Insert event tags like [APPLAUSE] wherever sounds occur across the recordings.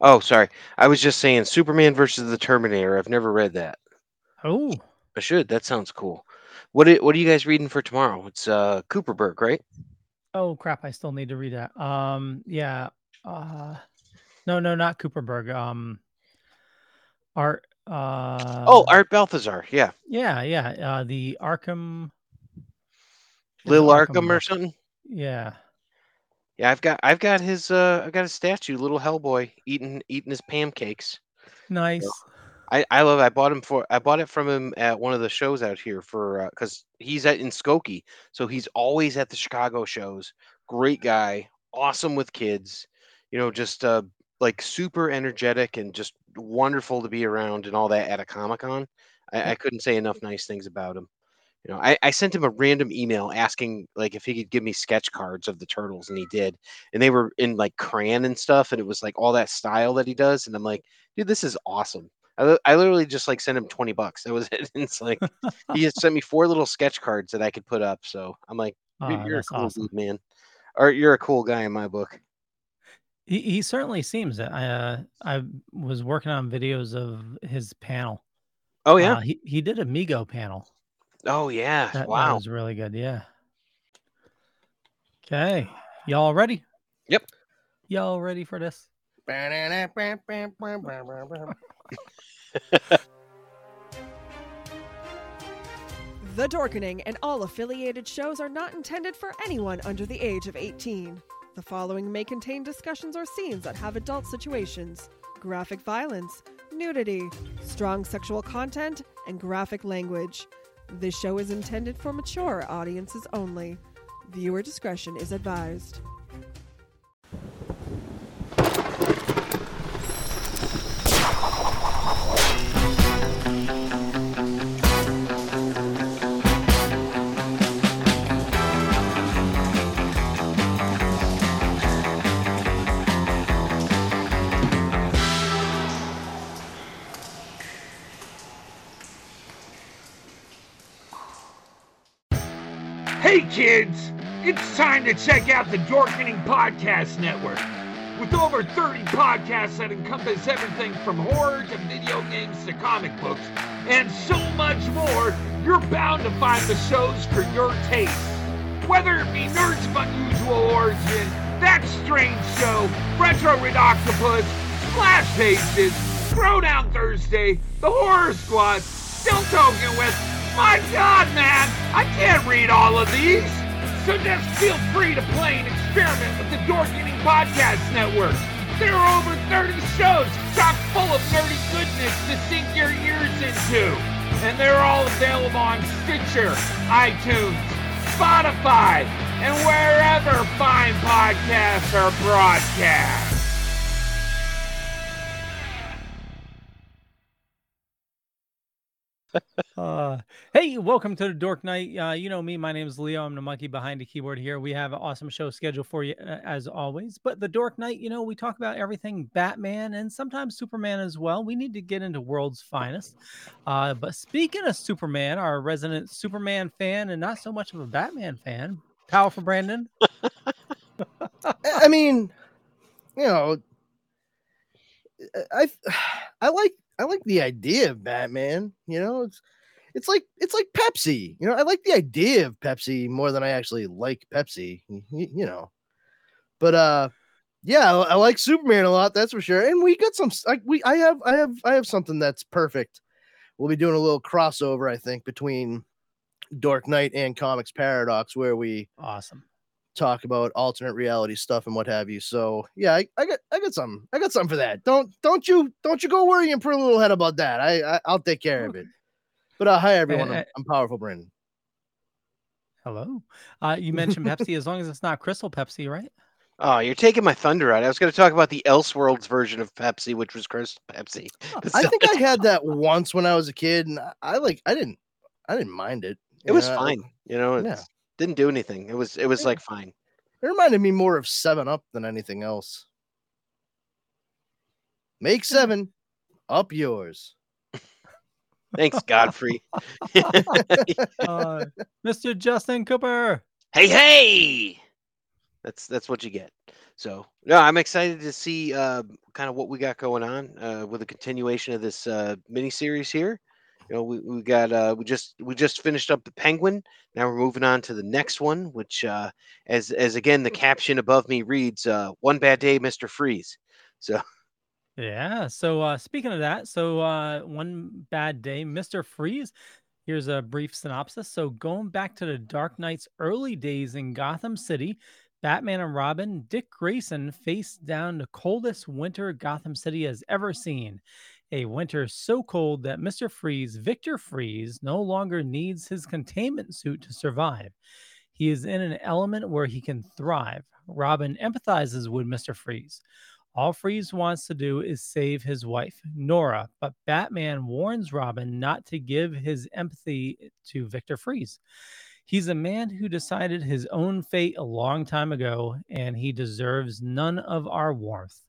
Oh, sorry. I was just saying Superman versus the Terminator. I've never read that. Oh, I should. That sounds cool. What are, what are you guys reading for tomorrow? It's uh Cooperberg, right? oh crap! I still need to read that. Um, yeah. Uh, no, no, not Cooperberg. Um, Art. Uh, oh, Art Baltazar. Yeah, yeah, yeah. Uh, the Arkham. Lil Arkham or something. Yeah. Yeah, I've got I've got his uh I've got a statue, little Hellboy eating eating his pancakes. Nice. I, I love. I bought him for. I bought it from him at one of the shows out here for because he's at in Skokie, so he's always at the Chicago shows. Great guy, awesome with kids. You know, just uh like super energetic and just wonderful to be around and all that at a Comic Con. I, I couldn't say enough nice things about him. You know, I, I sent him a random email asking like if he could give me sketch cards of the turtles, and he did. And they were in like crayon and stuff, and it was like all that style that he does. And I'm like, dude, this is awesome. I, I literally just like sent him 20 bucks. That was [LAUGHS] it. And it's like he just sent me four little sketch cards that I could put up. So I'm like, "You're- Ah, you're a cool awesome. dude, man. Or you're a cool guy in my book. He, he certainly seems it. I uh, I was working on videos of his panel. Oh yeah. Uh, he he did a Migo panel. Oh yeah. That, that was really good. Yeah. Okay. Y'all ready? Yep. Y'all ready for this? The Dorkening and all affiliated shows are not intended for anyone under the age of 18. The following may contain discussions or scenes that have adult situations, graphic violence, nudity, strong sexual content, and graphic language. This show is intended for mature audiences only. Viewer discretion is advised. It's time to check out the Dorkening Podcast Network. With over 30 podcasts that encompass everything from horror to video games to comic books, and so much more, you're bound to find the shows for your taste. Whether it be Nerds of Unusual Origin, That Strange Show, Retro Red Octopus, Splash Pages, Throwdown Thursday, The Horror Squad, Still Token with, my god man, I can't read all of these! So just feel free to play and experiment with the Dorkening Podcast Network. There are over 30 shows chock full of nerdy goodness to sink your ears into. And they're all available on Stitcher, iTunes, Spotify, and wherever fine podcasts are broadcast. Uh, hey, welcome to the Dork Night. Uh, you know me, my name is Leo. I'm the monkey behind the keyboard here. We have an awesome show scheduled for you uh, as always. But the Dork Night, you know, we talk about everything Batman and sometimes Superman as well. We need to get into world's finest. Uh, but speaking of Superman, our resident Superman fan and not so much of a Batman fan, powerful Brandon. [LAUGHS] I I mean, you know, I I like I like the idea of Batman. You know, it's it's like it's like Pepsi. You know, I like the idea of Pepsi more than I actually like Pepsi. y- y- You know, but uh, yeah, I, I like Superman a lot. That's for sure. And we got some. Like we, I have, I have, I have something that's perfect. We'll be doing a little crossover, I think, between Dark Knight and Comics Paradox, where we Awesome. Talk about alternate reality stuff and what have you. So yeah, I, I got I got some I got something for that. Don't don't you don't you go worrying pretty little head about that. I, I I'll take care of it. But uh, hi everyone, I'm. I'm powerful Brandon. Hello. Uh, you mentioned Pepsi as long as it's not Crystal Pepsi, right? Oh, you're taking my thunder out. I was going to talk about the Elseworlds version of Pepsi, which was Crystal Pepsi. But [LAUGHS] I think I had that once when I was a kid, and I, I like I didn't I didn't mind it. it was know, fine. You know, it yeah. Didn't do anything. It was it was Yeah. like fine. It reminded me more of Seven Up than anything else. Make seven up yours. [LAUGHS] Thanks, Godfrey. [LAUGHS] Uh, Mr. Justin Cooper. hey, hey! That's that's what you get. So no, I'm excited to see uh, kind of what we got going on uh, with the continuation of this uh, mini series here. You know, we, we got uh, we just we just finished up the Penguin. Now we're moving on to the next one, which uh, as as again the caption above me reads, uh, "One bad day, Mister Freeze." So Yeah. So uh speaking of that, so uh one bad day, Mr. Freeze. Here's a brief synopsis. So going back to the Dark Knight's early days in Gotham City, Batman and Robin, Dick Grayson faced down the coldest winter Gotham City has ever seen. A winter so cold that Mr. Freeze, Victor Fries, no longer needs his containment suit to survive. He is in an element where he can thrive. Robin empathizes with Mr. Freeze. All Freeze wants to do is save his wife, Nora, but Batman warns Robin not to give his empathy to Victor Fries. He's a man who decided his own fate a long time ago, and he deserves none of our warmth.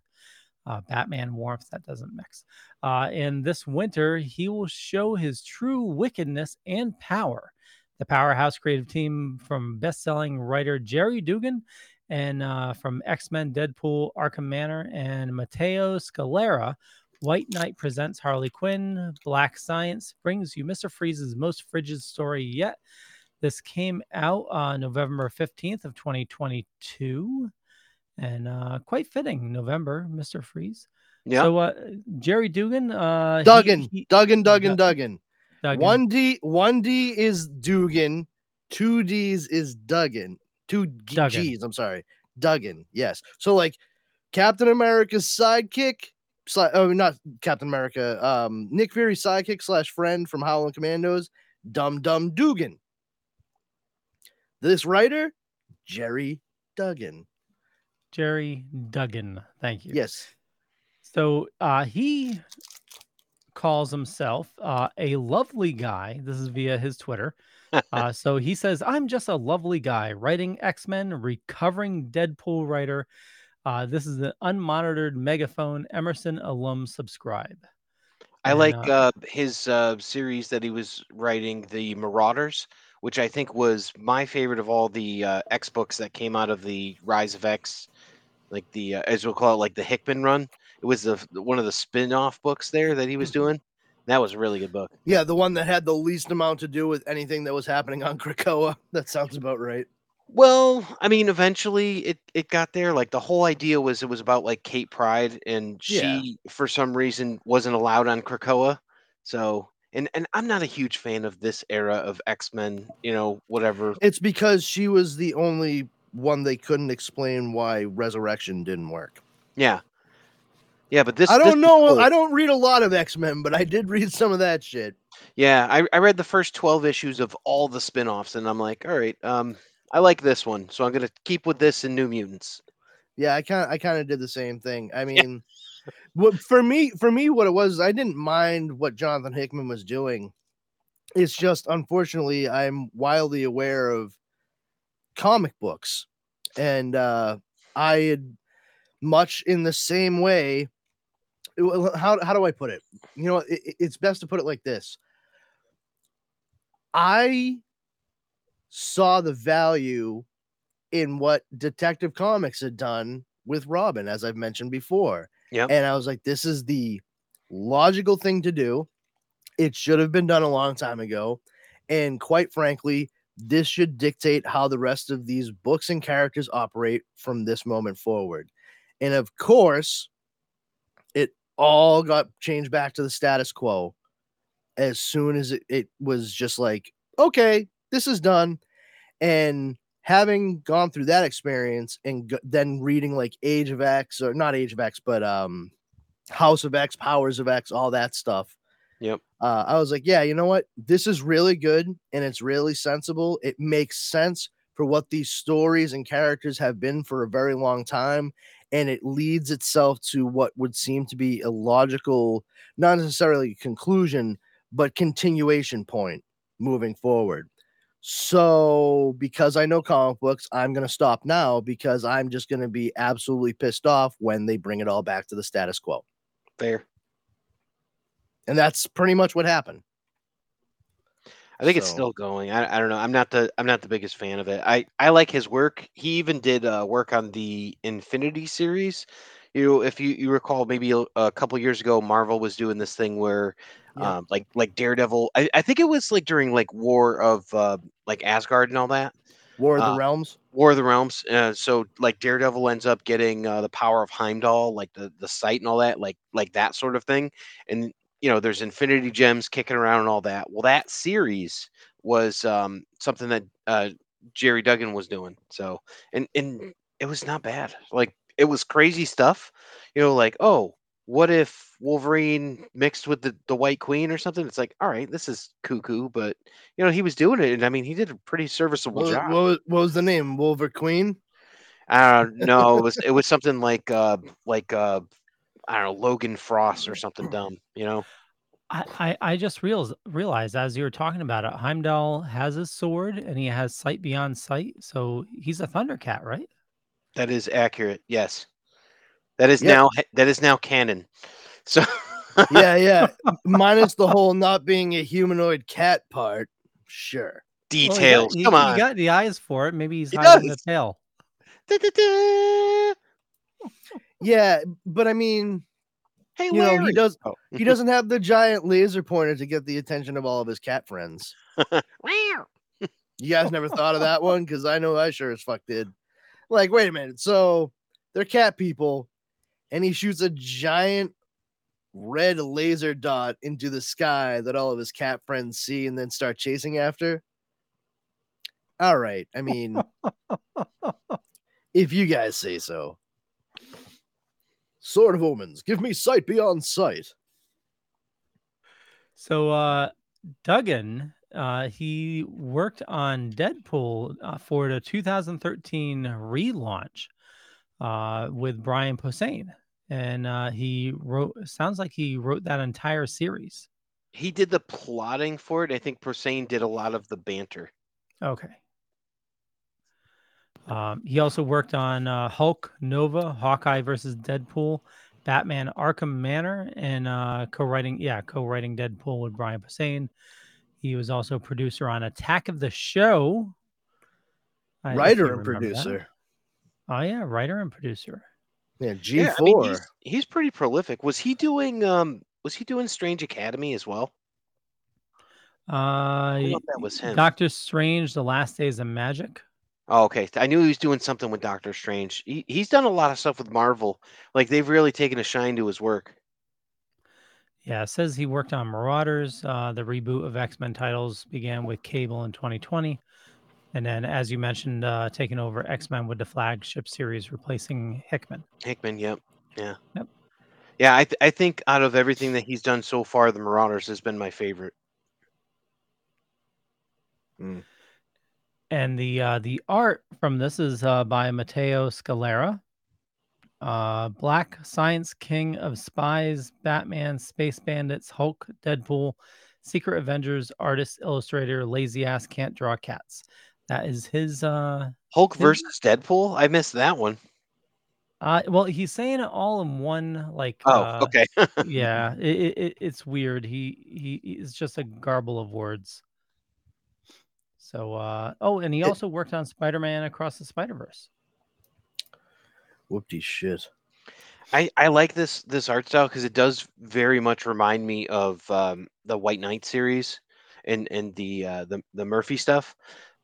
Uh, Batman warmth, that doesn't mix. Uh, and this winter, he will show his true wickedness and power. The powerhouse creative team from best selling writer Gerry Duggan and uh, from X Men, Deadpool, Arkham Manor, and Matteo Scalera. White Knight presents Harley Quinn. Black Science brings you Mr. Freeze's most frigid story yet. This came out uh, November 15th of 2022 and uh, quite fitting November, Mr. Freeze. yeah, So uh, Gerry Dugan, uh, Duggan, he- Duggan, Duggan, Duggan. Duggan. One D, one D is Dugan, two D's is Duggan, two G- Duggan. G's. I'm sorry, Duggan. Yes. So like Captain America's sidekick, sli- oh not Captain America, um, Nick Fury's sidekick slash friend from Howling Commandos, Dum Dum Dugan. This writer, Gerry Duggan. Gerry Duggan. Thank you. Yes. So uh, he calls himself uh, a lovely guy. This is via his Twitter. [LAUGHS] uh, so he says, I'm just a lovely guy writing X Men, recovering Deadpool writer. Uh, this is an unmonitored megaphone. Emerson alum subscribe. I And, like uh, uh, his uh, series that he was writing, the Marauders, which I think was my favorite of all the uh, X books that came out of the Rise of X, like the uh, as we'll call it, like the Hickman run. It was the one of the spin-off books there that he was Mm-hmm. doing. That was a really good book. Yeah, the one that had the least amount to do with anything that was happening on [LAUGHS] Krakoa. That sounds about right. Well, I mean, eventually it it got there. Like the whole idea was it was about like Kate Pryde, and she Yeah. for some reason wasn't allowed on Krakoa. So, and and I'm not a huge fan of this era of X Men. You know, whatever. It's because she was the only one they couldn't explain why resurrection didn't work. Yeah, yeah, but this I don't was know. cool. I don't read a lot of X Men, but I did read some of that shit. Yeah, I, I read the first 12 issues of all the spin-offs and I'm like, all right, um, I like this one, so I'm gonna keep with this and New Mutants. Yeah, I kind of I kind of did the same thing. I [LAUGHS] mean, what for me for me what it was, I didn't mind what Jonathan Hickman was doing. It's just unfortunately I'm wildly aware of comic books, and uh, I had much in the same way. How how do I put it? You know, it, it- it's best to put it like this. I saw the value in what Detective Comics had done with Robin, as I've mentioned before. Yep. And I was like, this is the logical thing to do. It should have been done a long time ago. And quite frankly, this should dictate how the rest of these books and characters operate from this moment forward. And of course, it all got changed back to the status quo as soon as it, it was just like, okay, this is done. And having gone through that experience and then reading like Age of X or not Age of X, but um, House of X, Powers of X, all that stuff. Yep. Uh, I was like, yeah, you know what? This is really good and it's really sensible. It makes sense for what these stories and characters have been for a very long time. And it leads itself to what would seem to be a logical, not necessarily conclusion, but continuation point moving forward. So, because I know comic books, I'm going to stop now because I'm just going to be absolutely pissed off when they bring it all back to the status quo. Fair. And that's pretty much what happened. I think it's still going. I, I don't know. I'm not the I'm not the biggest fan of it. I I like his work. He even did uh, work on the Infinity series. You know, if you, you recall, maybe a, a couple years ago, Marvel was doing this thing where, Yeah. um, like like Daredevil. I, I think it was like during like War of uh, like Asgard and all that. War of the uh, Realms. War of the Realms. Uh, so like Daredevil ends up getting uh, the power of Heimdall, like the the sight and all that, like like that sort of thing. And you know, there's Infinity Gems kicking around and all that. Well, that series was um, something that uh, Gerry Duggan was doing. So and and it was not bad. Like it was crazy stuff. You know, like oh. What if Wolverine mixed with the, the White Queen or something? It's like, all right, this is cuckoo, but you know, he was doing it, and I mean, he did a pretty serviceable What, job. what, was- what was the name? Wolver Queen. I don't know. It [LAUGHS] was it was something like uh like uh I don't know Logan Frost or something [CLEARS THROAT] dumb. You know. I, I, I just realized, realized as you were talking about it, Heimdall has his sword and he has sight beyond sight. So he's a Thundercat, right? That is accurate. Yes. That is Yep. now that is now canon. So [LAUGHS] Yeah, yeah. Minus the whole not being a humanoid cat part. Sure. Well, he got- details. he- Come he on. got the eyes for it. Maybe he's He hiding does. the tail. Da-da-da. [LAUGHS] Yeah, but I mean, Hey, you know, he does Oh. he doesn't have the giant laser pointer to get the attention of all of his cat friends. Wow. [LAUGHS] You guys never thought of that one? Because I know I sure as fuck did. Like, wait a minute. So they're cat people, and he shoots a giant red laser dot into the sky that all of his cat friends see and then start chasing after. All right. I mean, if you guys say so. Sword of Omens, give me sight beyond sight. So uh Duggan, uh he worked on Deadpool uh, for the 2013 relaunch uh with Brian Posehn. And uh he wrote sounds like he wrote that entire series. He did the plotting for it. I think Posehn did a lot of the banter. Okay. Um, he also worked on uh, Hulk, Nova, Hawkeye versus Deadpool, Batman Arkham Manor, and uh, co-writing, yeah, co-writing Deadpool with Brian Posehn. He was also producer on Attack of the Show. I- if Writer and producer. that. Producer. Oh yeah, writer and producer. Yeah, G4. Yeah, I mean, he's, he's pretty prolific. Was he doing um was he doing Strange Academy as well? Uh, I don't know if that was him. Doctor Strange: The Last Days of Magic. Oh, okay. I knew he was doing something with Doctor Strange. He, he's done a lot of stuff with Marvel. Like they've really taken a shine to his work. Yeah, it says he worked on Marauders. Uh, the reboot of X Men titles began with Cable in 2020. And then, as you mentioned, uh, taking over X Men with the flagship series, replacing Hickman. Hickman, yep. Yeah. Yep. Yeah, I, th- I think out of everything that he's done so far, the Marauders has been my favorite. And the uh, the art from this is uh, by Matteo Scalera. Uh, Black Science King of Spies, Batman, Space Bandits, Hulk, Deadpool, Secret Avengers, artist, illustrator, lazy ass can't draw cats. That is his uh Hulk His- versus Deadpool? I missed that one. Uh, well, he's saying it all in one, like. Oh, uh, okay. [LAUGHS] yeah, it, it, it- it's weird. He he is just a garble of words. So, uh, oh, and he It- also worked on Spider-Man Across the Spider-Verse. Whoopty shit. I, I like this this art style because it does very much remind me of um, the White Knight series and and the uh, the the Murphy stuff,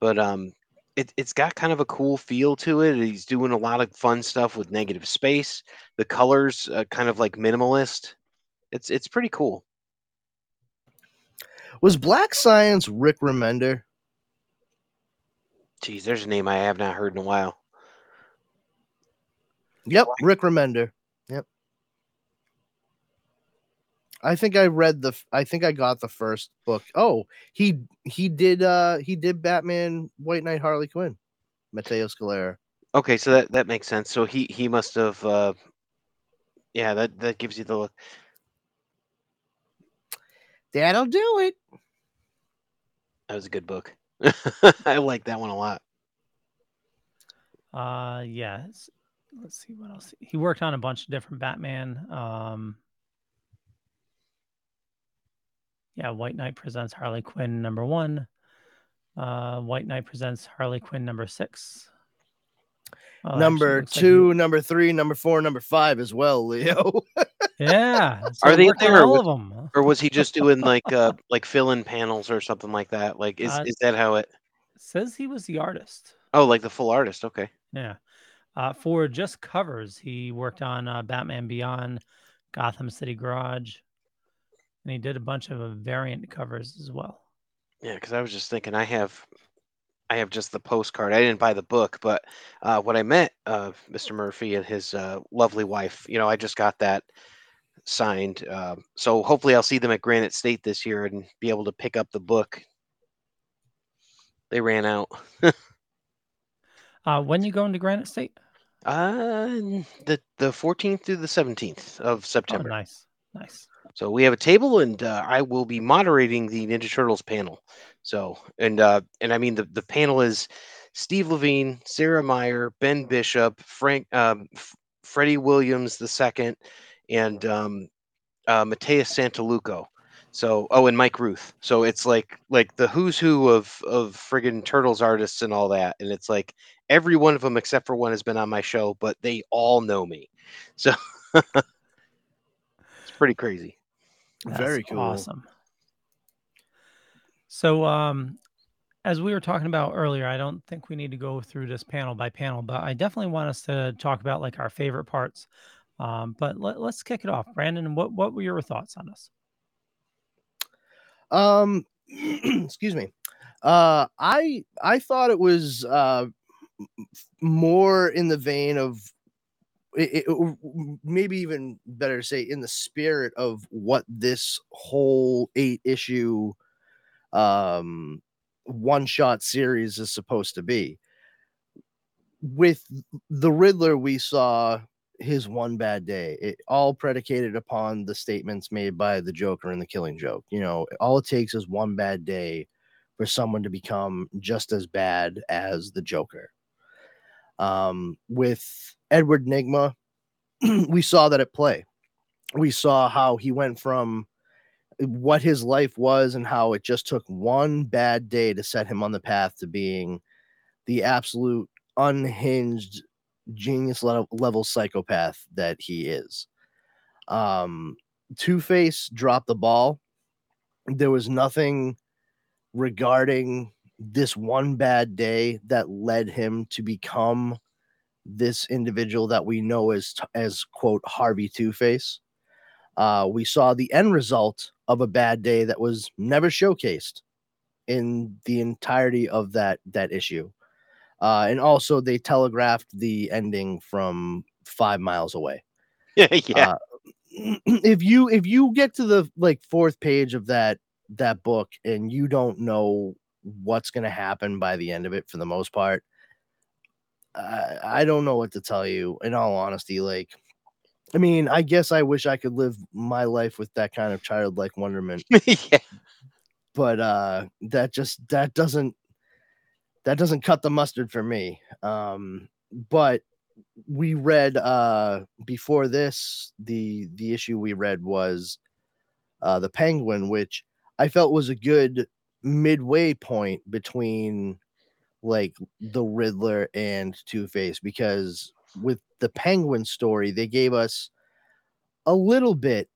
but um, it it's got kind of a cool feel to it. He's doing a lot of fun stuff with negative space. The colors uh, kind of like minimalist. It's it's pretty cool. Was Black Science Rick Remender? Geez, there's a name I have not heard in a while. Yep, Rick Remender. Yep. I think I read the I think I got the first book. Oh, he he did uh he did Batman White Knight Harley Quinn. Matteo Scalera. Okay, so that that makes sense. So he he must have. Uh, yeah, that that gives you the look. That'll do it. That was a good book. [LAUGHS] I like that one a lot. Uh, yeah. Let's see what else. He worked on a bunch of different Batman. Um, Yeah, White Knight presents Harley Quinn number one. Uh, White Knight presents Harley Quinn number six. Well, number actually, two, looks number three, number four, number five as well, Leo. [LAUGHS] yeah. so Are they there all with- of them? Or was he just doing like uh like fill-in panels or something like that? Like is Uh, is that how it? Says he was the artist. Oh, like the full artist. Okay. Yeah. Uh, for just covers, he worked on uh, Batman Beyond, Gotham City Garage, and he did a bunch of uh, variant covers as well. Yeah, because I was just thinking I have I have just the postcard. I didn't buy the book, but uh, when I met uh, Mr. Murphy and his uh, lovely wife, you know, I just got that signed. Uh, so hopefully I'll see them at Granite State this year and be able to pick up the book. They ran out. [LAUGHS] Uh, when you going to Granite State? Uh, the the 14th through the 17th of Oh, September. nice, nice. So we have a table, and uh, I will be moderating the Ninja Turtles panel. So and uh, and I mean the the panel is Steve Lavigne, Sarah Meyer, Ben Bishop, Frank, um, F- Freddie Williams the second, and um, uh, Mateus Santolouco. So oh, and Mike Ruth. So it's like like the who's who of of friggin' Turtles artists and all that, and it's like every one of them except for one has been on my show, but they all know me. So [LAUGHS] it's pretty crazy. That's Very cool. Awesome. So, um, as we were talking about earlier, I don't think we need to go through this panel by panel, but I definitely want us to talk about like our favorite parts. Um, but let, let's kick it off. Brandon, what, what were your thoughts on this? Um, [CLEARS THROAT] excuse me. Uh, I I thought it was uh more in the vein of it, it- maybe even better to say in the spirit of what this whole eight issue um one shot series is supposed to be. With the Riddler, we saw his one bad day. It all predicated upon the statements made by the Joker in the Killing Joke. You know, all it takes is one bad day for someone to become just as bad as the Joker. Um, with Edward Nygma, [CLEARS THROAT] we saw that at play. We saw how he went from what his life was and how it just took one bad day to set him on the path to being the absolute unhinged genius level, psychopath that he is. Um, Two Face dropped the ball. There was nothing regarding this one bad day that led him to become this individual that we know as as quote Harvey Two Face. Uh, we saw the end result of a bad day that was never showcased in the entirety of that that issue. Uh, and also they telegraphed the ending from five miles away. yeah, [LAUGHS] yeah. Uh, [CLEARS THROAT] if you if you get to the like fourth page of that that book and you don't know what's going to happen by the end of it for the most part I, I don't know what to tell you in all honesty like i mean i guess i wish i could live my life with that kind of childlike wonderment [LAUGHS] yeah. but uh that just that doesn't that doesn't cut the mustard for me um but we read uh before this the the issue we read was uh the penguin which i felt was a good midway point between like the riddler and two-face because with the penguin story they gave us a little bit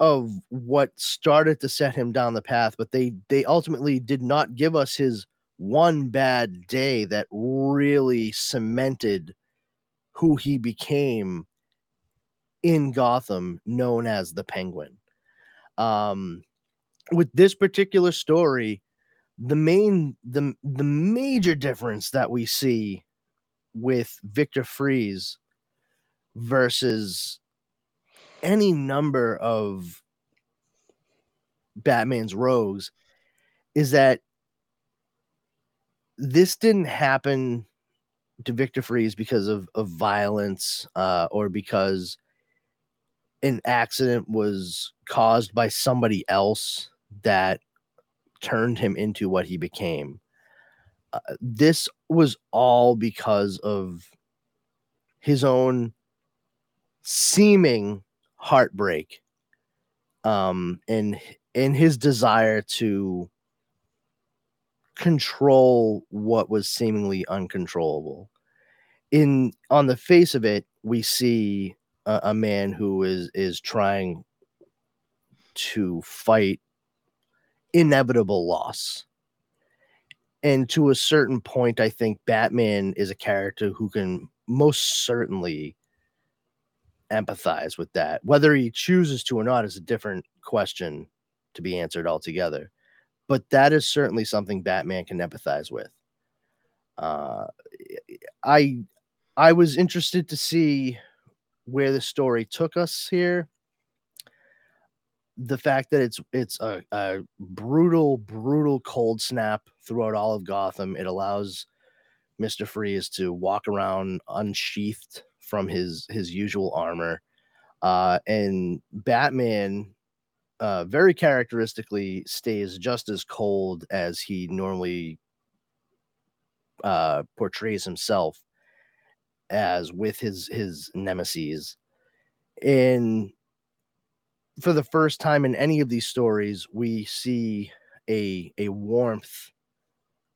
of what started to set him down the path but they they ultimately did not give us his one bad day that really cemented who he became in Gotham known as the Penguin. Um with this particular story the main the the major difference that we see with Victor Fries versus any number of Batman's rogues is that this didn't happen to Victor Fries because of, of violence uh, or because an accident was caused by somebody else that turned him into what he became. Uh, this was all because of his own seeming heartbreak um and in his desire to control what was seemingly uncontrollable. In on the face of it, we see a, a man who is is trying to fight inevitable loss. And to a certain point, I think Batman is a character who can most certainly empathize with that. Whether he chooses to or not is a different question to be answered altogether. But that is certainly something Batman can empathize with. Uh, I I was interested to see where the story took us here the fact that it's it's a, a brutal, brutal cold snap throughout all of Gotham. It allows Mister Freeze to walk around unsheathed from his his usual armor, uh, and Batman, uh, very characteristically, stays just as cold as he normally uh, portrays himself as with his his nemesis. And for the first time in any of these stories, we see a a warmth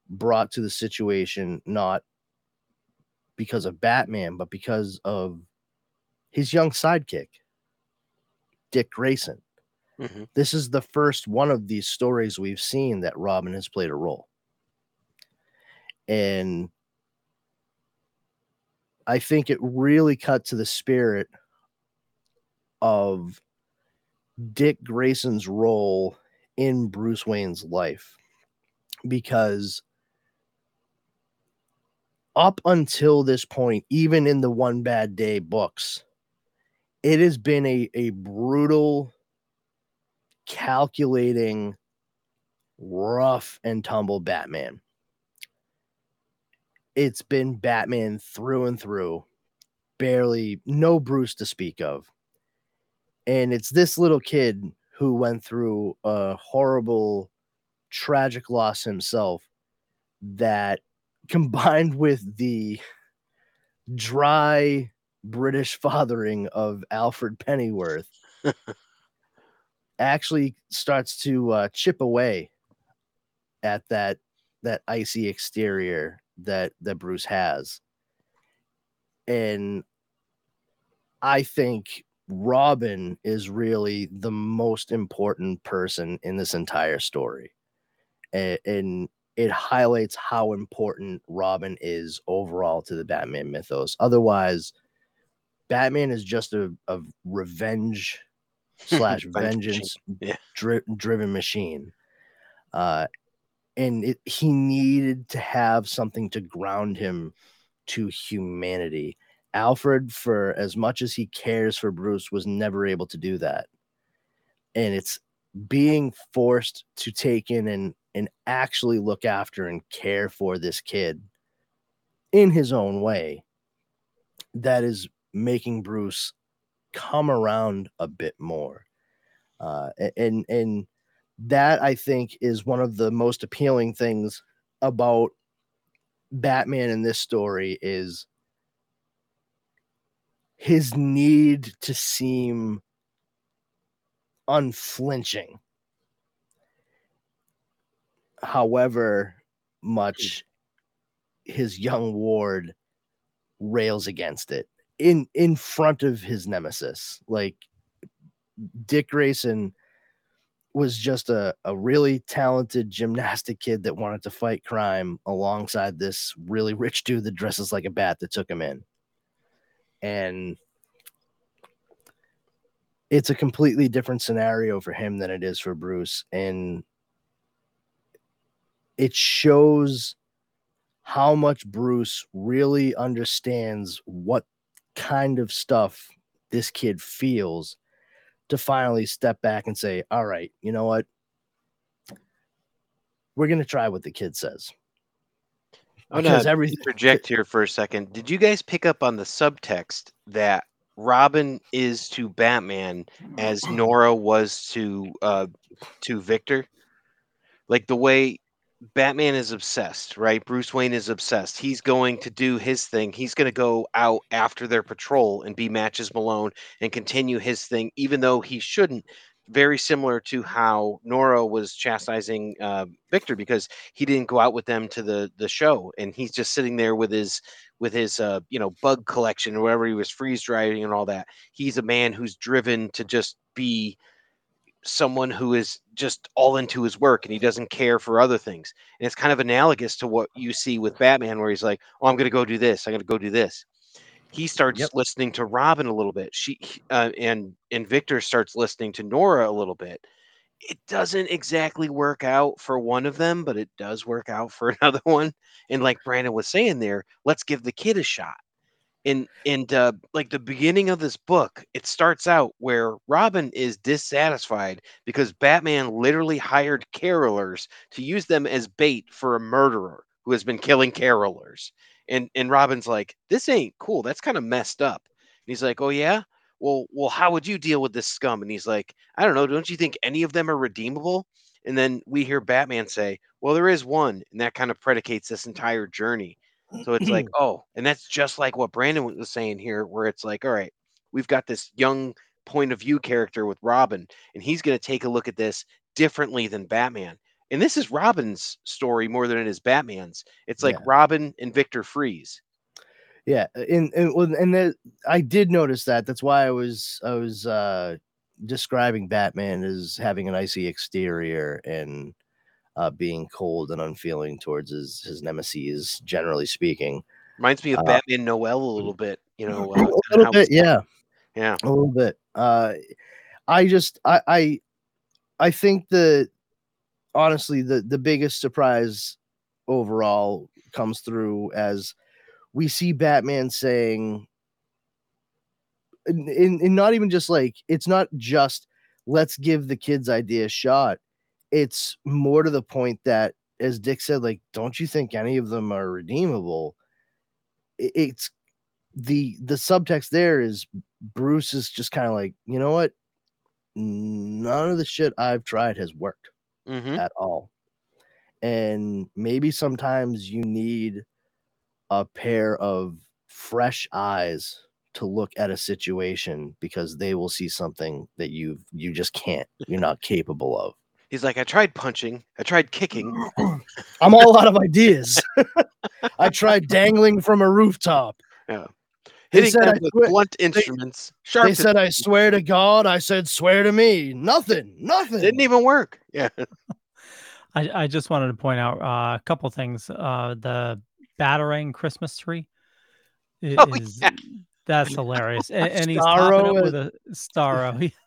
brought to the situation, not because of Batman, but because of his young sidekick, Dick Grayson. Mhm. This is the first one of these stories we've seen that Robin has played a role. And I think it really cut to the spirit of Dick Grayson's role in Bruce Wayne's life because up until this point, even in the One Bad Day books, it has been a, a brutal, calculating, rough and tumble Batman. It's been Batman through and through, barely no Bruce to speak of and it's this little kid who went through a horrible tragic loss himself that [LAUGHS] combined with the dry british fathering of alfred pennyworth [LAUGHS] actually starts to uh, chip away at that that icy exterior that that bruce has. And i think Robin is really the most important person in this entire story. And, and, it highlights how important Robin is overall to the Batman mythos. Otherwise, Batman is just a, a revenge [LAUGHS] slash vengeance Yeah. dri- driven machine. Uh, and it, he needed to have something to ground him to humanity. Alfred, for as much as he cares for Bruce, was never able to do that. And it's being forced to take in and, and actually look after and care for this kid in his own way that is making Bruce come around a bit more. Uh, and and that I think is one of the most appealing things about Batman in this story is his need to seem unflinching. However, much his young ward rails against it in in front of his nemesis. Like Dick Grayson was just a, a really talented gymnastic kid that wanted to fight crime alongside this really rich dude that dresses like a bat that took him in. And it's a completely different scenario for him than it is for Bruce. And it shows how much Bruce really understands what kind of stuff this kid feels to finally step back and say, All right, you know what? We're going to try what the kid says. I'm Because gonna everything- interject here for a second. Did you guys pick up on the subtext that Robin is to Batman as [CLEARS THROAT] Nora was to uh to Victor? Like the way Batman is obsessed, right? Bruce Wayne is obsessed. He's going to do his thing. He's going to go out after their patrol and be Matches Malone and continue his thing, even though he shouldn't. Very similar to how Nora was chastising uh, Victor because he didn't go out with them to the the show, and he's just sitting there with his with his uh, you know bug collection or whatever he was freeze drying and all that. He's a man who's driven to just be someone who is just all into his work and he doesn't care for other things. And it's kind of analogous to what you see with Batman, where he's like, "Oh, I'm going to go do this. I'm going to go do this." He starts Yep. listening to Robin a little bit. She uh, and and Victor starts listening to Nora a little bit. It doesn't exactly work out for one of them, but it does work out for [LAUGHS] another one. And like Brandon was saying there, let's give the kid a shot and and uh, like the beginning of this book it starts out where robin is dissatisfied because batman literally hired carolers to use them as bait for a murderer who has been killing carolers and and robin's like this ain't cool. That's kind of messed up. And he's like oh yeah? Well well how would you deal with this scum? And he's like i don't know. Don't you think any of them are redeemable? And then we hear batman say well there is one. And that kind of predicates this entire journey. So it's like, [CLEARS THROAT] oh, and that's just like what Brandon was saying here, where it's like, all right, we've got this young point of view character with Robin, and he's going to take a look at this differently than Batman. And this is Robin's story more than it is Batman's. It's like Yeah. Robin and Victor Fries. Yeah, and and and that I did notice that. That's why I was I was uh describing Batman as having an icy exterior and uh being cold and unfeeling towards his his nemesis, generally speaking. Reminds me of Uh, Batman Noel a little bit, you know. [CLEARS THROAT] a Uh, little bit, yeah, yeah. a little bit. Uh I just I I I think that honestly the the biggest surprise overall comes through as we see Batman saying in, in, not even just like it's not just let's give the kids idea a shot. It's more to the point that as dick said like don't you think any of them are redeemable? It's the the subtext there is bruce is just kind of like you know what? None of the shit i've tried has worked hmm at all. And maybe sometimes you need a pair of fresh eyes to look at a situation because they will see something that you you just can't you're not capable of. He's like, I tried punching, I tried kicking. [CLEARS THROAT] I'm all out of ideas. [LAUGHS] I tried dangling from a rooftop. They Hitting said them I with quit- blunt instruments. Sharp They said I swear to God. I said swear to me. Nothing. Nothing. didn't even work. Yeah. [LAUGHS] [LAUGHS] I, I just wanted to point out uh, a couple things. Uh, the Batarang Christmas tree i- Oh, is yeah. that's hilarious, and, and he's Starro topping up with a Starro. [LAUGHS]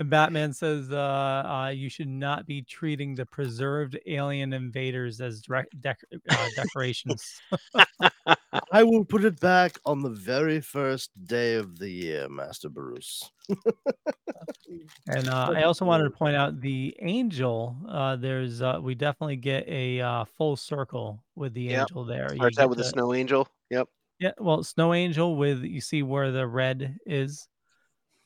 and Batman says, uh, uh, "You should not be treating the preserved alien invaders as dec- uh, [LAUGHS] decorations." I will put it back on the very first day of the year, Master Bruce. [LAUGHS] And uh, I also wanted to [LAUGHS] point out the angel. Uh, there's uh, we definitely get a uh, full circle with the Yep. angel there. Starts out with the- snow angel. Yep. Yeah, well, snow angel with you see where the red is,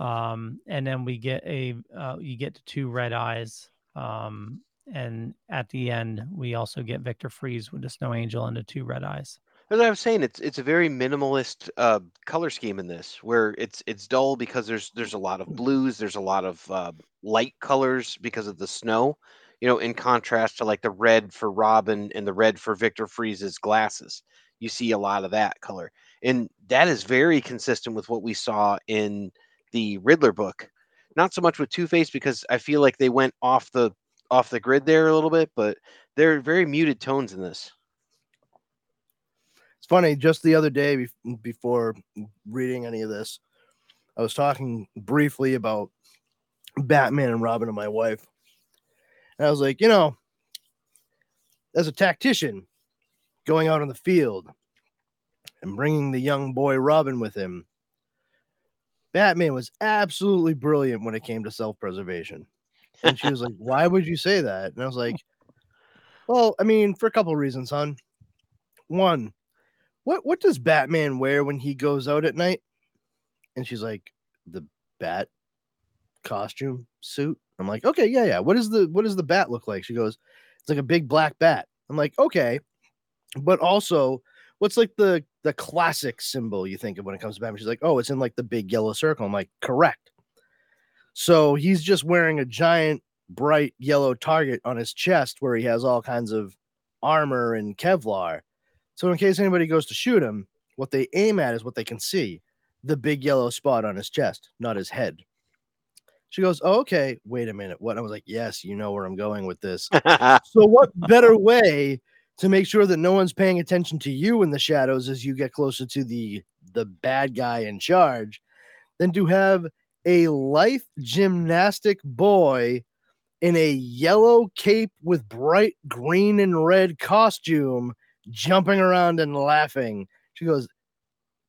um, and then we get a uh, you get the two red eyes, um, and at the end we also get Victor Fries with the snow angel and the two red eyes. As I was saying, it's it's a very minimalist uh, color scheme in this, where it's it's dull because there's there's a lot of blues, there's a lot of uh, light colors because of the snow, you know, in contrast to like the red for Robin and the red for Victor Fries's glasses. You see a lot of that color, and that is very consistent with what we saw in the Riddler book. Not so much with Two Face because I feel like they went off the off the grid there a little bit, but they're very muted tones in this. It's funny, just the other day bef- before reading any of this, I was talking briefly about Batman and Robin and my wife. And I was like, you know, as a tactician going out in the field and bringing the young boy Robin with him, Batman was absolutely brilliant when it came to self preservation. And she was like, why would you say that? And I was like, well, I mean, for a couple reasons, hon. One, what what does Batman wear when he goes out at night? And she's like, the bat costume suit. I'm like, okay, yeah, yeah. What is the what does the bat look like? She goes, it's like a big black bat. I'm like, okay, but also, what's like the the classic symbol you think of when it comes to Batman? She's like, oh, it's in like the big yellow circle. I'm like, correct. So he's just wearing a giant bright yellow target on his chest where he has all kinds of armor and Kevlar. So in case anybody goes to shoot him, what they aim at is what they can see the big yellow spot on his chest, not his head. She goes, oh, Okay, wait a minute. What? I was like, Yes, you know where I'm going with this. [LAUGHS] so, what better way to make sure that no one's paying attention to you in the shadows as you get closer to the the bad guy in charge than to have a life gymnastic boy in a yellow cape with bright green and red costume jumping around and laughing. She goes,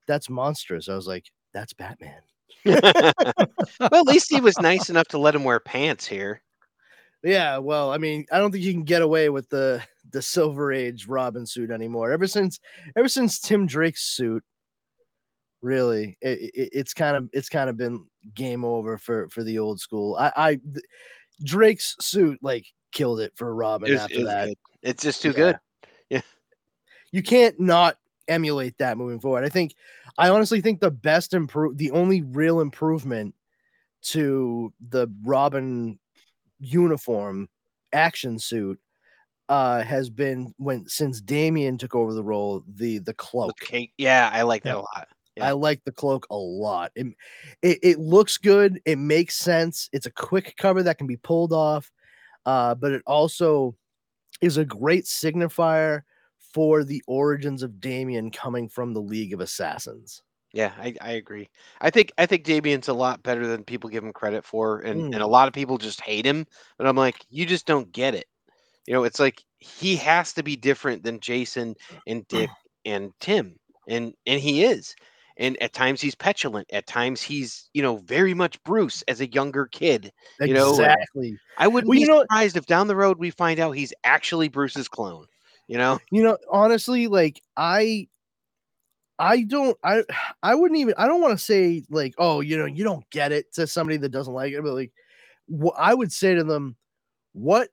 That's monstrous. I was like, That's Batman. [LAUGHS] well, at least he was nice enough to let him wear pants here. Yeah, well, I mean, I don't think you can get away with the [LAUGHS] the Silver Age Robin suit anymore. Ever since ever since Tim Drake's suit, really, it, it, it's kind of it's kind of been game over for for the old school. I, I Drake's suit like killed it for Robin It's, after it's that. good. It's just too Yeah. good. [LAUGHS] you can't not emulate that moving forward. I think I honestly think the best improve the only real improvement to the Robin uniform action suit uh has been when since Damian took over the role the the cloak. Okay. Yeah, I like that Yeah. a lot. Yeah. I like the cloak a lot. It, it it looks good, it makes sense. It's a quick cover that can be pulled off. Uh but it also is a great signifier for the origins of Damian coming from the League of Assassins. Yeah, I, I agree. I think I think Damian's a lot better than people give him credit for, and, and a Mm. lot of people just hate him. But I'm like, you just don't get it. You know, it's like he has to be different than Jason and Dick [SIGHS] and Tim, and and he is. And at times he's petulant. At times he's you know very much Bruce as a younger kid. You know, exactly. I wouldn't Well, be know- surprised if down the road we find out he's actually Bruce's clone. You know, You know, honestly, like I I don't I [SIGHS] I wouldn't even I don't want to say like, oh, you know, you don't get it to somebody that doesn't like it, but like I would say to them, what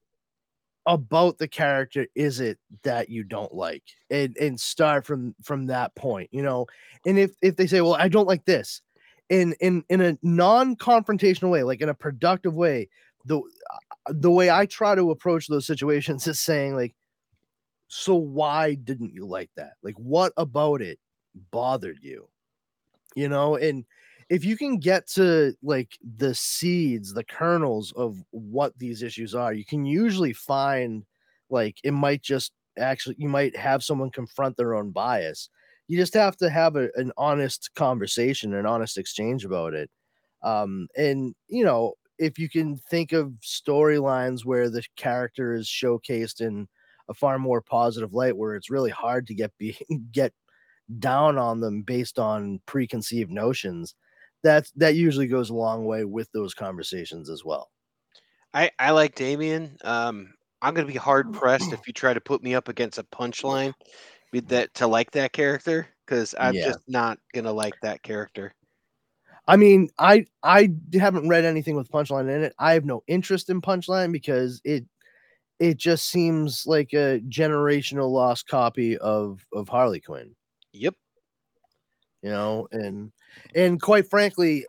about the character is it that you don't like? And and start from from that point, you know. And if if they say, well, I don't like this, in in in a non-confrontational way, like in a productive way, the uh, the way I try to approach those situations is saying like so why didn't you like that like what about it bothered you you know? And if you can get to like the seeds the kernels of what these issues are you can usually find like it might just actually you might have someone confront their own bias. You just have to have a, an honest conversation an honest exchange about it. Um and you know if you can think of storylines where the character is showcased in a far more positive light where it's really hard to get be [LAUGHS] get down on them based on preconceived notions that that usually goes a long way with those conversations as well I I like Damian. Um, I'm gonna be hard pressed if you try to put me up against a punchline with that to like that character because I'm Yeah. just not gonna like that character. i mean i i haven't read anything with punchline in it i have no interest in punchline because it it just seems like a generational lost copy of of harley quinn Yep. you know and and quite frankly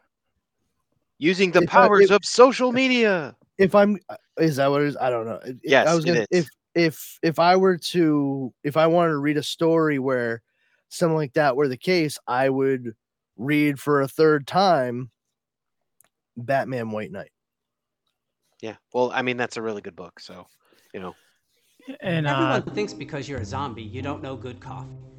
Using the If I- powers if- of social media. if I'm uh, is that what it is? I don't know. It- it- Yes, I was gonna is. if if if I were to if I wanted to read a story where something like that were the case, I would read for a third time Batman White Knight. Yeah. Well, I mean that's a really good book. So, you know. And uh, Everyone thinks because you're a zombie, you don't know good coffee.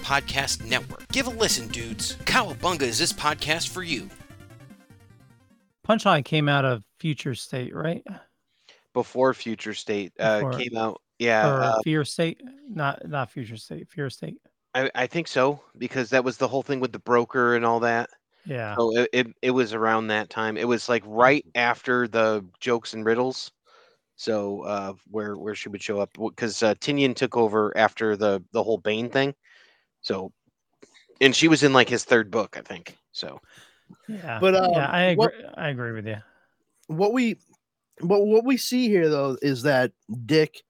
Podcast Network. Give a listen, dudes. Cowabunga is this podcast for you. Punchline came out of Future State, right? Before Future State uh, Before- came out. Yeah, or uh, Fear State? Not not Future State. Fear State. I, I think so because that was the whole thing with the broker and all that. Yeah. So it, it, it was around that time. It was like right after the jokes and riddles. So uh, where where she would show up because uh, Tynion took over after the the whole Bane thing. So, and she was in like his third book, I think. So Yeah. But, um, yeah, I agree. what- I agree with you. what we but what we see here though is that Dick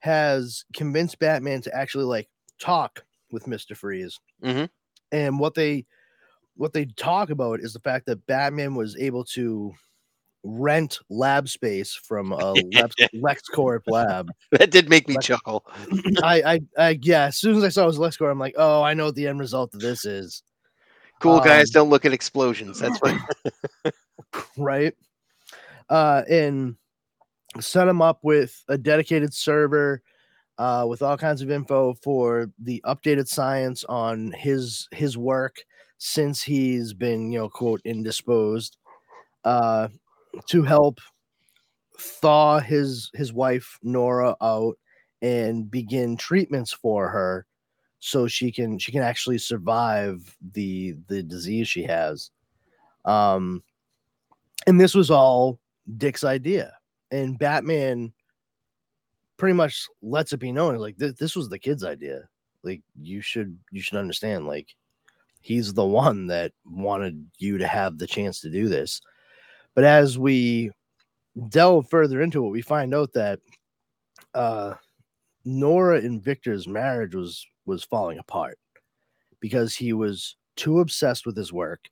has convinced Batman to actually like talk with Mr. Freeze. Mhm. And what they what they talk about is the fact that Batman was able to rent lab space from a Lex, [LAUGHS] LexCorp lab. that did make me Lex- chuckle. [CLEARS THROAT] I, I I yeah, as soon as I saw it was LexCorp, I'm like, oh, I know what the end result of this is. Cool guys Um, don't look at explosions. That's what. [LAUGHS] right? Uh, and set him up with a dedicated server uh, with all kinds of info for the updated science on his his work since he's been, you know, quote indisposed, uh, to help thaw his his wife Nora out and begin treatments for her so she can she can actually survive the the disease she has um and this was all Dick's idea. And Batman pretty much lets it be known like this, this was the kid's idea. Like you should you should understand like he's the one that wanted you to have the chance to do this. But as we delve further into it, we find out that uh Nora and Victor's marriage was was falling apart because he was too obsessed with his work.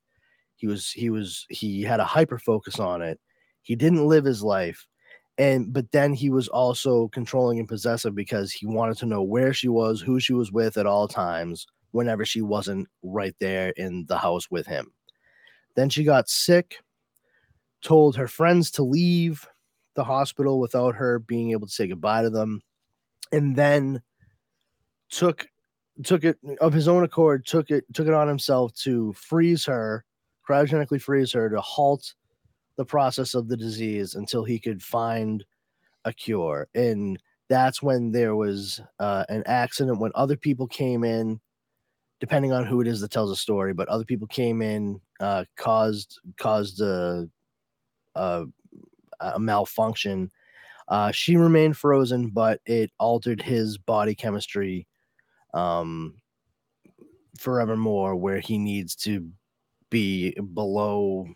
He was he was he had a hyper focus on it. He didn't live his life. And but then he was also controlling and possessive because he wanted to know where she was who she was with at all times whenever she wasn't right there in the house with him. Then she got sick told her friends to leave the hospital without her being able to say goodbye to them and then took took it of his own accord took it took it on himself to freeze her cryogenically freeze her to halt the process of the disease until he could find a cure. And that's when there was uh, an accident when other people came in, depending on who it is that tells the story, but other people came in, uh, caused caused a, a, a malfunction. Uh, she remained frozen, but it altered his body chemistry um, forevermore, where he needs to be below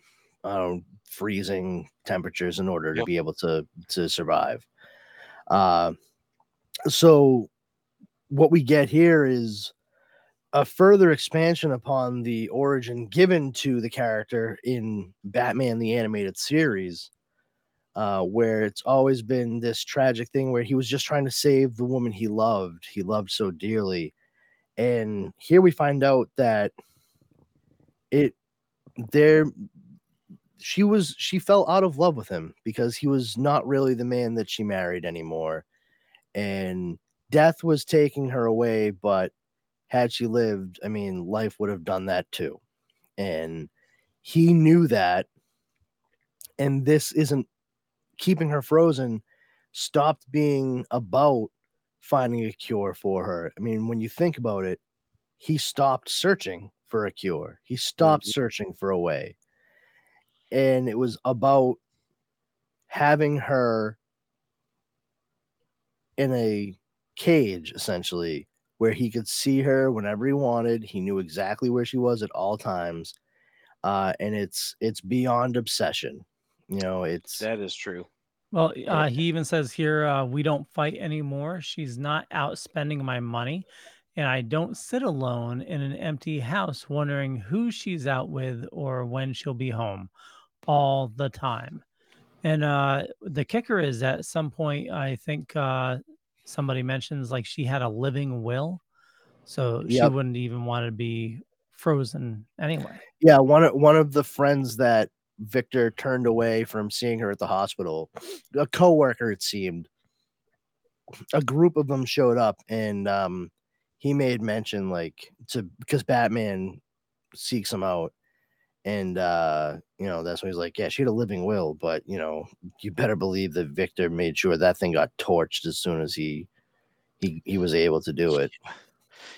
uh, freezing temperatures in order to be able to to survive. Uh, so what we get here is a further expansion upon the origin given to the character in Batman the animated series, uh, where it's always been this tragic thing where he was just trying to save the woman he loved, he loved so dearly. And here we find out that it there she was she fell out of love with him because he was not really the man that she married anymore and death was taking her away but had she lived i mean life would have done that too. And he knew that. And this isn't keeping her frozen stopped being about finding a cure for her. I mean when you think about it he stopped searching for a cure. He stopped mm-hmm. searching for a way. And it was about having her in a cage essentially where he could see her whenever he wanted he knew exactly where she was at all times uh and it's it's beyond obsession you know it's That is true. Well, uh, he even says here, uh, we don't fight anymore. She's not out spending my money. And I don't sit alone in an empty house wondering who she's out with or when she'll be home all the time. And uh, the kicker is at some point, I think uh, somebody mentions like she had a living will. So she wouldn't even want to be frozen anyway. yeah one of one of the friends that Victor turned away from seeing her at the hospital. A coworker, it seemed. A group of them showed up, and um, he made mention like to because Batman seeks him out, and uh, you know that's when he's like, yeah, she had a living will, but you know you better believe that Victor made sure that thing got torched as soon as he he he was able to do it.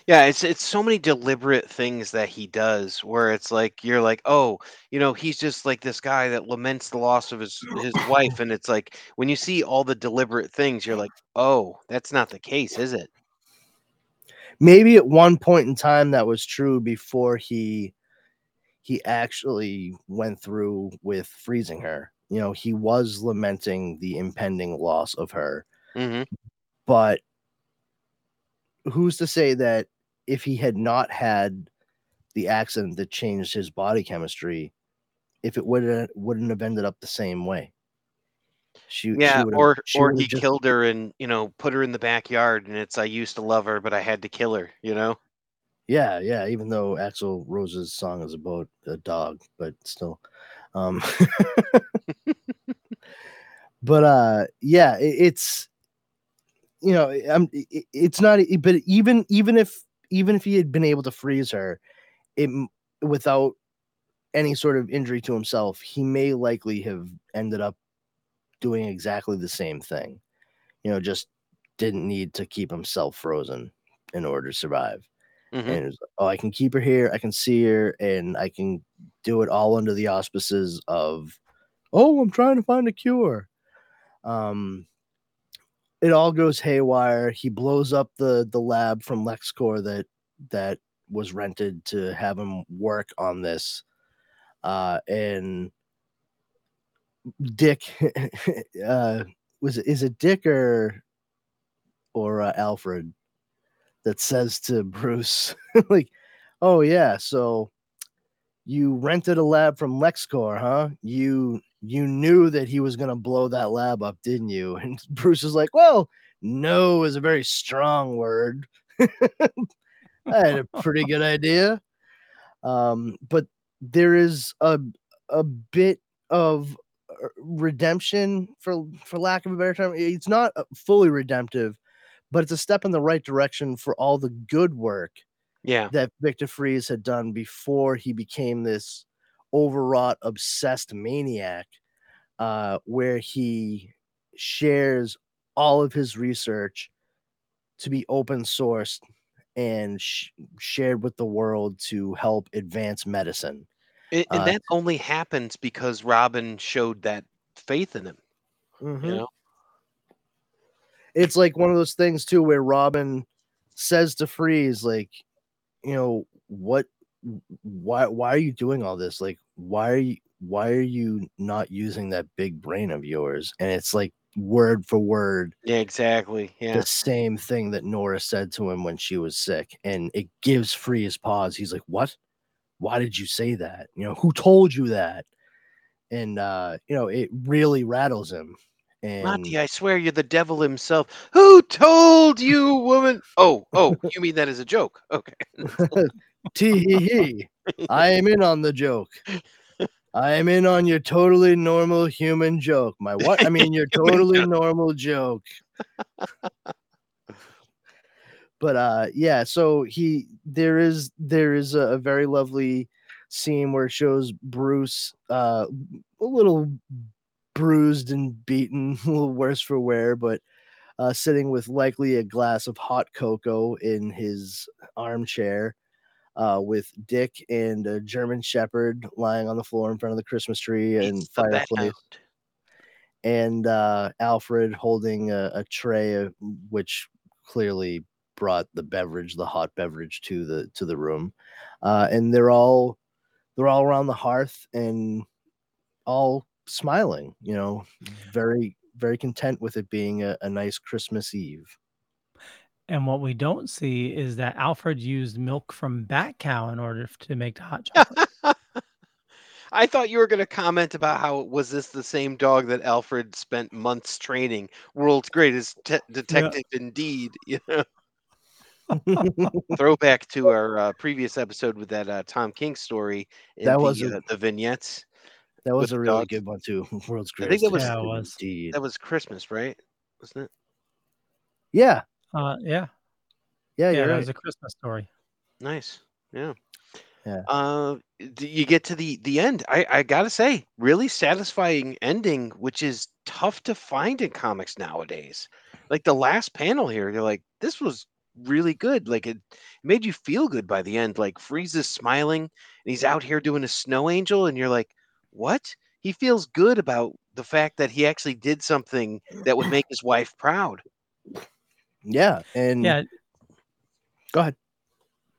Yeah, it's it's so many deliberate things that he does where it's like you're like, oh, you know, he's just like this guy that laments the loss of his his wife, and it's like when you see all the deliberate things, you're like, oh, that's not the case, is it? maybe at one point in time that was true before he he actually went through with freezing her you know he was lamenting the impending loss of her hmm but who's to say that if he had not had the accident that changed his body chemistry if it would wouldn't have ended up the same way she she Yeah, would've- or she or he just- killed her and you know put her in the backyard, and it's I used to love her, but I had to kill her. You know. Yeah, yeah. Even though Axl Rose's song is about a dog, but still, um, [LAUGHS] but uh, yeah, it, it's you know, I'm. It, it's not. But even even if even if he had been able to freeze her, it without any sort of injury to himself, he may likely have ended up doing exactly the same thing. You know, just didn't need to keep himself frozen in order to survive Mhm. and was, oh, I can keep her here, I can see her, and I can do it all under the auspices of, oh, I'm trying to find a cure. Um, it all goes haywire. He blows up the the lab from LexCorp that that was rented to have him work on this, uh, and Dick, [LAUGHS] uh, was is it Dick or or uh, Alfred? That says to Bruce, [LAUGHS] like, oh yeah, so you rented a lab from LexCorp, huh? You you knew that he was gonna blow that lab up, didn't you? [LAUGHS] And Bruce is like, well, no is a very strong word. [LAUGHS] I had a pretty good idea. Um, but there is a a bit of uh, redemption for for lack of a better term. It's not uh, fully redemptive, but it's a step in the right direction for all the good work Yeah. that Victor Fries had done before he became this overwrought, obsessed maniac, uh, where he shares all of his research to be open sourced and sh- shared with the world to help advance medicine. And, and Uh, that only happens because Robin showed that faith in him. Mhm. You know. It's like one of those things too where Robin says to Freeze, like, you know, what why why are you doing all this? Like, why are you why are you not using that big brain of yours? And it's like word for word Yeah. Exactly. Yeah. the same thing that Nora said to him when she was sick. And it gives Freeze pause. He's like, What? Why did you say that? You know, who told you that? And uh, you know, it really rattles him. And Monty, I swear you're the devil himself. Who told you, woman? [LAUGHS] Oh, oh, you mean that as a joke? Okay. [LAUGHS] Tee hee hee. I am in on the joke. I am in on your totally normal human joke. My what? I mean your [LAUGHS] totally normal joke. but uh yeah, so he there is there is a, a very lovely scene where it shows Bruce uh a little bruised and beaten, [LAUGHS] a little worse for wear, but uh, sitting with likely a glass of hot cocoa in his armchair, uh, with Dick and a German Shepherd lying on the floor in front of the Christmas tree and It's fireplace, and uh, Alfred holding a, a tray, of, which clearly brought the beverage, the hot beverage, to the to the room, uh, and they're all they're all around the hearth and all smiling, you know, very very content with it being a, a nice Christmas Eve. And what we don't see is that Alfred used milk from bat cow in order to make the hot [LAUGHS] chocolate. I thought you were going to comment about how was this the same dog that Alfred spent months training, world's greatest te- detective indeed. You know, [LAUGHS] [LAUGHS] throwback to our uh, previous episode with that uh, Tom King story. in That the, was a- uh, the vignettes. That was a really dogs. good one too. [LAUGHS] World's greatest. I think that was- Yeah, was. That was Christmas, right? Wasn't it? Yeah, Uh, yeah, yeah, yeah, you're that right. was a Christmas story. Nice. Yeah. Yeah. Uh, you get to the the end. I I gotta say, really satisfying ending, which is tough to find in comics nowadays. Like the last panel here, you're like, this was really good. Like it made you feel good by the end. Like Freeze is smiling and he's out here doing a snow angel, and you're like, what? He feels good about the fact that he actually did something that would make his wife proud. Yeah, and Yeah. Go ahead.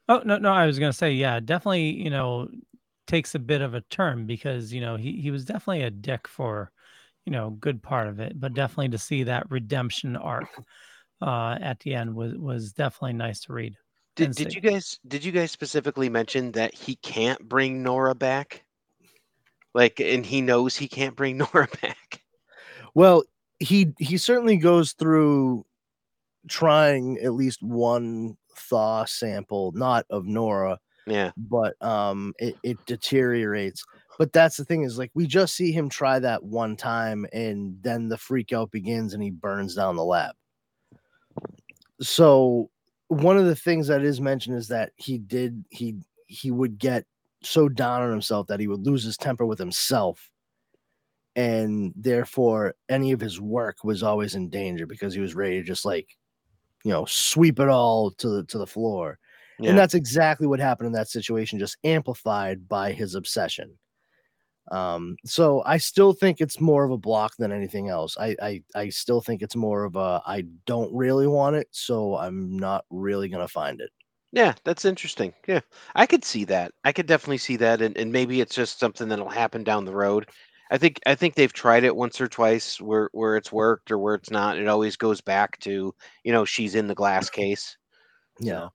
Oh no, no, I was gonna say, yeah, definitely, you know, takes a bit of a turn because you know he he was definitely a dick for, you know, good part of it, but definitely to see that redemption arc uh at the end was was definitely nice to read. Did, did you guys did you guys specifically mention that he can't bring Nora back? Like, and he knows he can't bring [LAUGHS] Nora back. Well, he he certainly goes through trying at least one thaw sample, not of Nora, Yeah, but um it, it deteriorates. But that's the thing is like we just see him try that one time and then the freak out begins and he burns down the lab. So one of the things that is mentioned is that he did he he would get so down on himself that he would lose his temper with himself. And therefore any of his work was always in danger because he was ready to just like you know sweep it all to the to the floor. Yeah. and that's exactly what happened in that situation just amplified by his obsession. Um so i still think it's more of a block than anything else. I i, I still think it's more of a i don't really want it so i'm not really gonna find it yeah, that's interesting. Yeah, I could see that. I could definitely see that, and, and maybe it's just something that'll happen down the road. I think I think they've tried it once or twice where where it's worked or where it's not. It always goes back to you know she's in the glass [CLEARS THROAT] case. yeah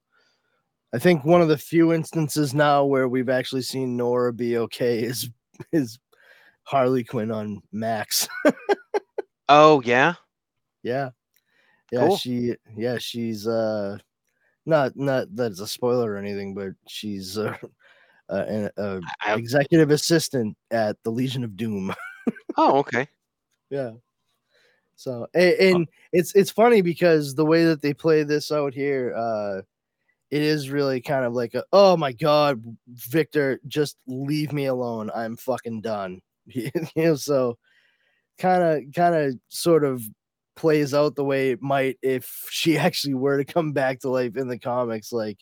i think one of the few instances now where we've actually seen nora be okay is is harley quinn on max [LAUGHS] Oh yeah, Yeah. Yeah, Cool. she yeah, she's uh not not that it's a spoiler or anything, but she's uh, [LAUGHS] uh, an uh, I- executive assistant at the Legion of Doom. [LAUGHS] oh okay. yeah. So and, and it's it's funny because the way that they play this out here, uh it is really kind of like a, oh my god, Victor, just leave me alone. I'm fucking done. [LAUGHS] you know, so kind of kind of sort of plays out the way it might if [LAUGHS] she actually were to come back to life in the comics like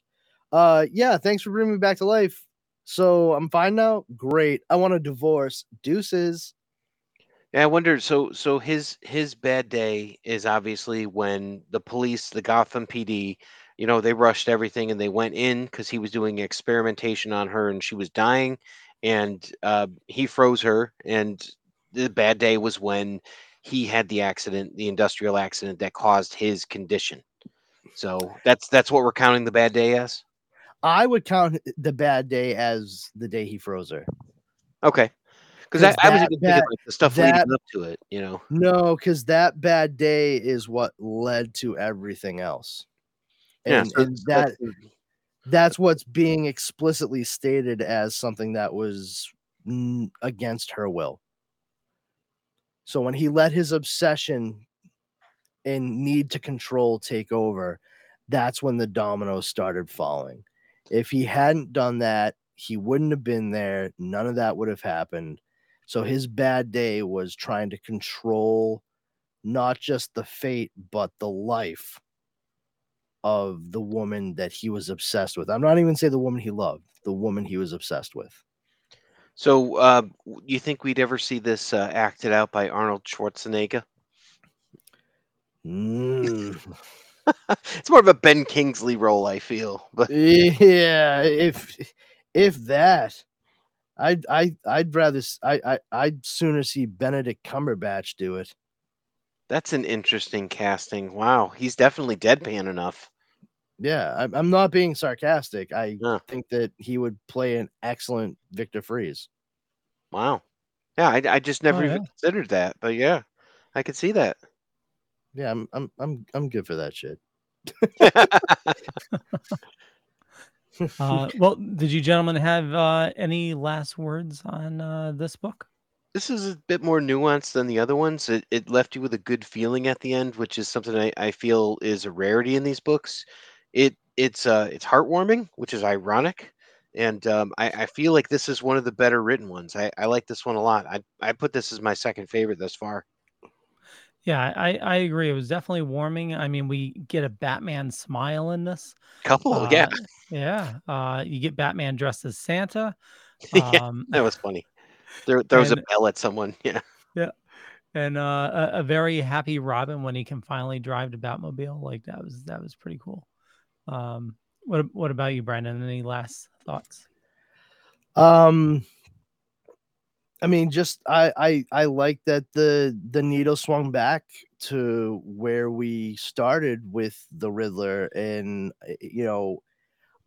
uh yeah thanks for bringing me back to life so i'm fine now great i want a divorce deuces Yeah, I wonder. So, so his his bad day is obviously when the police, the Gotham PD, you know, they rushed everything and they went in because he was doing experimentation on her and she was dying, and uh, he froze her. And the bad day was when he had the accident, the industrial accident that caused his condition. So that's that's what we're counting the bad day as. i would count the bad day as the day he froze her Okay, because I, I was even thinking like the stuff that- leading up to it. You know. no because that bad day is what led to everything else Yeah. and, so- and that that's- what's being explicitly stated as something that was against her will. So when he let his obsession and need to control take over, that's when the dominoes started falling. If he hadn't done that, he wouldn't have been there. None of that would have happened. So his bad day was trying to control not just the fate, but the life of the woman that he was obsessed with. I'm not even say the woman he loved, the woman he was obsessed with. So, uh, you think we'd ever see this uh, acted out by Arnold Schwarzenegger? Mm. [LAUGHS] it's more of a Ben Kingsley role, I feel. But yeah, if if that, I'd I I'd rather I I I'd sooner see Benedict Cumberbatch do it. that's an interesting casting. Wow, he's definitely deadpan enough. Yeah, I'm, I'm not being sarcastic. I Yeah. think that he would play an excellent Victor Fries. Wow. Yeah, I, I just never Oh, even considered that, but yeah, I could see that. Yeah, I'm I'm I'm I'm good for that shit. [LAUGHS] Uh, well, did you gentlemen have uh, any last words on uh, this book? This is a bit more nuanced than the other ones. It, it left you with a good feeling at the end, which is something I, I feel is a rarity in these books. It it's uh it's heartwarming, which is ironic, and um, I, I feel like this is one of the better written ones. I, I like this one a lot. I I put this as my second favorite thus far. Yeah, I, I agree. It was definitely warming. I mean, we get a Batman smile in this. Couple, Uh, yeah, Yeah. Uh, you get Batman dressed as Santa. [LAUGHS] yeah, Um, that was funny. There there was a bell at someone. [LAUGHS] Yeah. Yeah, and uh, a, a very happy Robin when he can finally drive the Batmobile. Like that was that was pretty cool. Um, what what about you, Brandon? Any last thoughts? Um, I mean, just I I I like that the the needle swung back to where we started with the Riddler, and you know,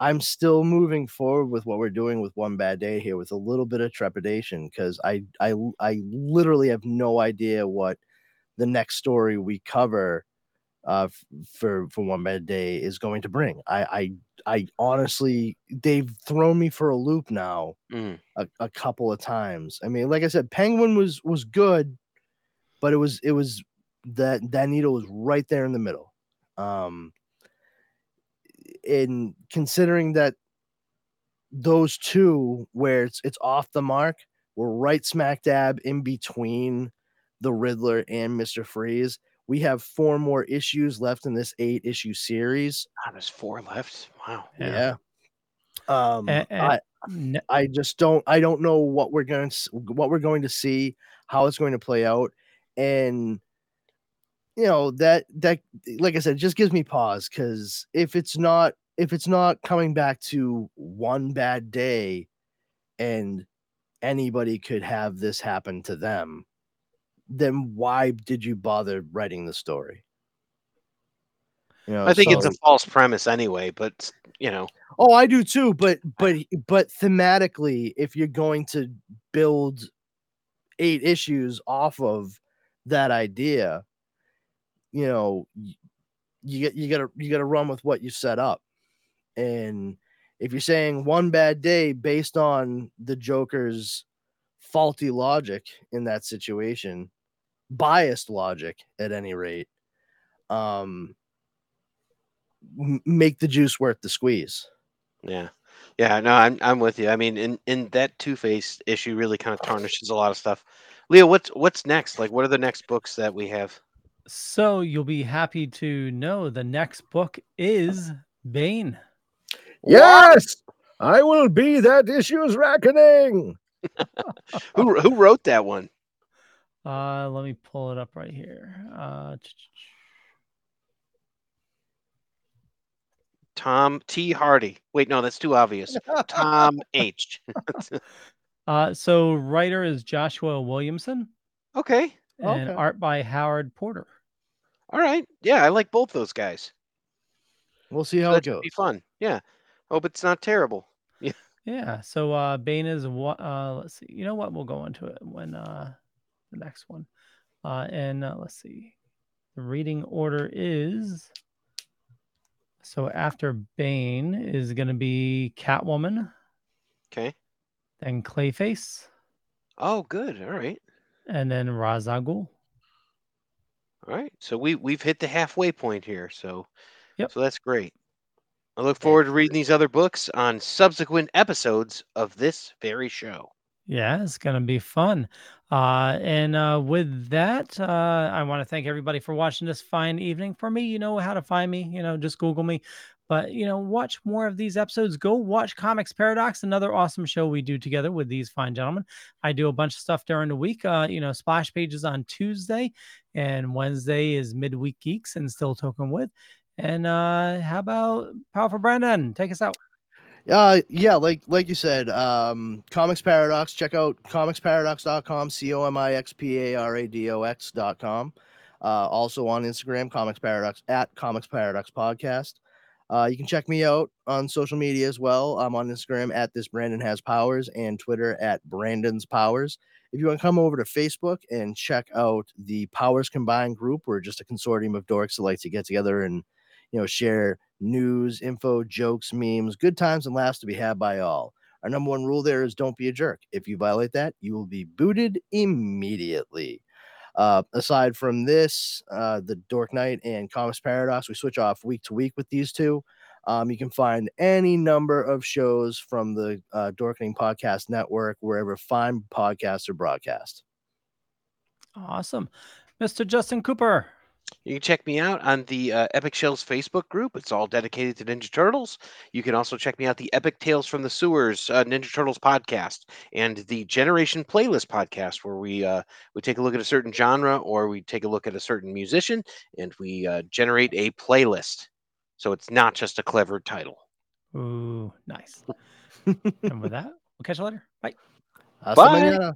I'm still moving forward with what we're doing with One Bad Day here with a little bit of trepidation because I I I literally have no idea what the next story we cover uh for for One Bad Day is going to bring. I I I honestly they've thrown me for a loop now Mm. a, a couple of times. I mean, like I said, Penguin was was good, but it was it was that that needle was right there in the middle. Um in considering that those two where it's it's off the mark, we're right smack dab in between the Riddler and Mr. Freeze. We have four more issues left in this eight issue series. Ah, there's four left. Wow. Yeah. Um A- and- I Ne- I just don't I don't know what we're going to what we're going to see, how it's going to play out and you know that that like I said just gives me pause cuz if it's not if it's not coming back to one bad day and anybody could have this happen to them then why did you bother writing the story? You know, I think it's a false premise anyway, but you know, Oh, I do too, but but but thematically, if you're going to build eight issues off of that idea, you know, you get you gotta you gotta run with what you set up. And if you're saying one bad day based on the Joker's faulty logic in that situation, biased logic at any rate, um make the juice worth the squeeze. yeah, yeah. No, I'm I'm with you. I mean, in in that Two Face issue really kind of tarnishes a lot of stuff. Leo, what's what's next? Like, what are the next books that we have? So you'll be happy to know the next book is Bane. Yes, I will be that issue's reckoning. [LAUGHS] Who who wrote that one? Uh, let me pull it up right here. Uh, Tom T. Hardy. Wait, no, that's too obvious. Tom [LAUGHS] H. [LAUGHS] uh, so writer is Joshua Williamson okay. and Okay. art by Howard Porter. All right. Yeah, I like both those guys. We'll see how that it should goes. be fun. Yeah. Hope it's not terrible. [LAUGHS] Yeah. So uh, Bane is what? Uh, let's see. You know what? We'll go into it when uh, the next one. Uh, and uh, let's see. The reading order is. So after Bane is going to be Catwoman, Okay. then Clayface, Oh, good. All right. and then Ghul. All right. So we we've hit the halfway point here. So Yep. so that's great. I look forward to reading these other books on subsequent episodes of this very show. Yeah, it's gonna be fun. Uh, and uh, with that, uh, I want to thank everybody for watching this fine evening. For me, you know how to find me. You know, just Google me. But you know, watch more of these episodes. Go watch Comix Paradox, another awesome show we do together with these fine gentlemen. I do a bunch of stuff during the week. Uh, you know, splash pages on Tuesday, and Wednesday is midweek geeks and still token with. And uh, how about Powerful Brandon? Take us out. Uh yeah, like like you said, um Comix Paradox, check out comixparadox.com, C O M I X P A R A D O X.com. Uh also on Instagram, Comix Paradox at Comix Paradox Podcast. Uh you can check me out on social media as well. I'm on Instagram at this Brandon has powers and Twitter at Brandon's Powers. If you want to come over to Facebook and check out the Powers Combined group, we're just a consortium of dorks that like to get together and you know share news, info, jokes, memes, good times and laughs to be had by all. Our number one rule there is don't be a jerk. If you violate that, you will be booted immediately. Uh, aside from this, uh, the Dork Knight and Comix Paradox, we switch off week to week with these two. Um, you can find any number of shows from the uh, Dorkening Podcast Network wherever fine podcasts are broadcast. Awesome. Mr. Justin Cooper. You can check me out on the uh, Epic Shells Facebook group. It's all dedicated to Ninja Turtles. You can also check me out the Epic Tales from the Sewers uh, Ninja Turtles podcast and the Generation Playlist podcast, where we uh, we take a look at a certain genre or we take a look at a certain musician and we uh, generate a playlist. So it's not just a clever title. Ooh, nice. [LAUGHS] and with that, we'll catch you later. Bye. Hasta Bye. mañana.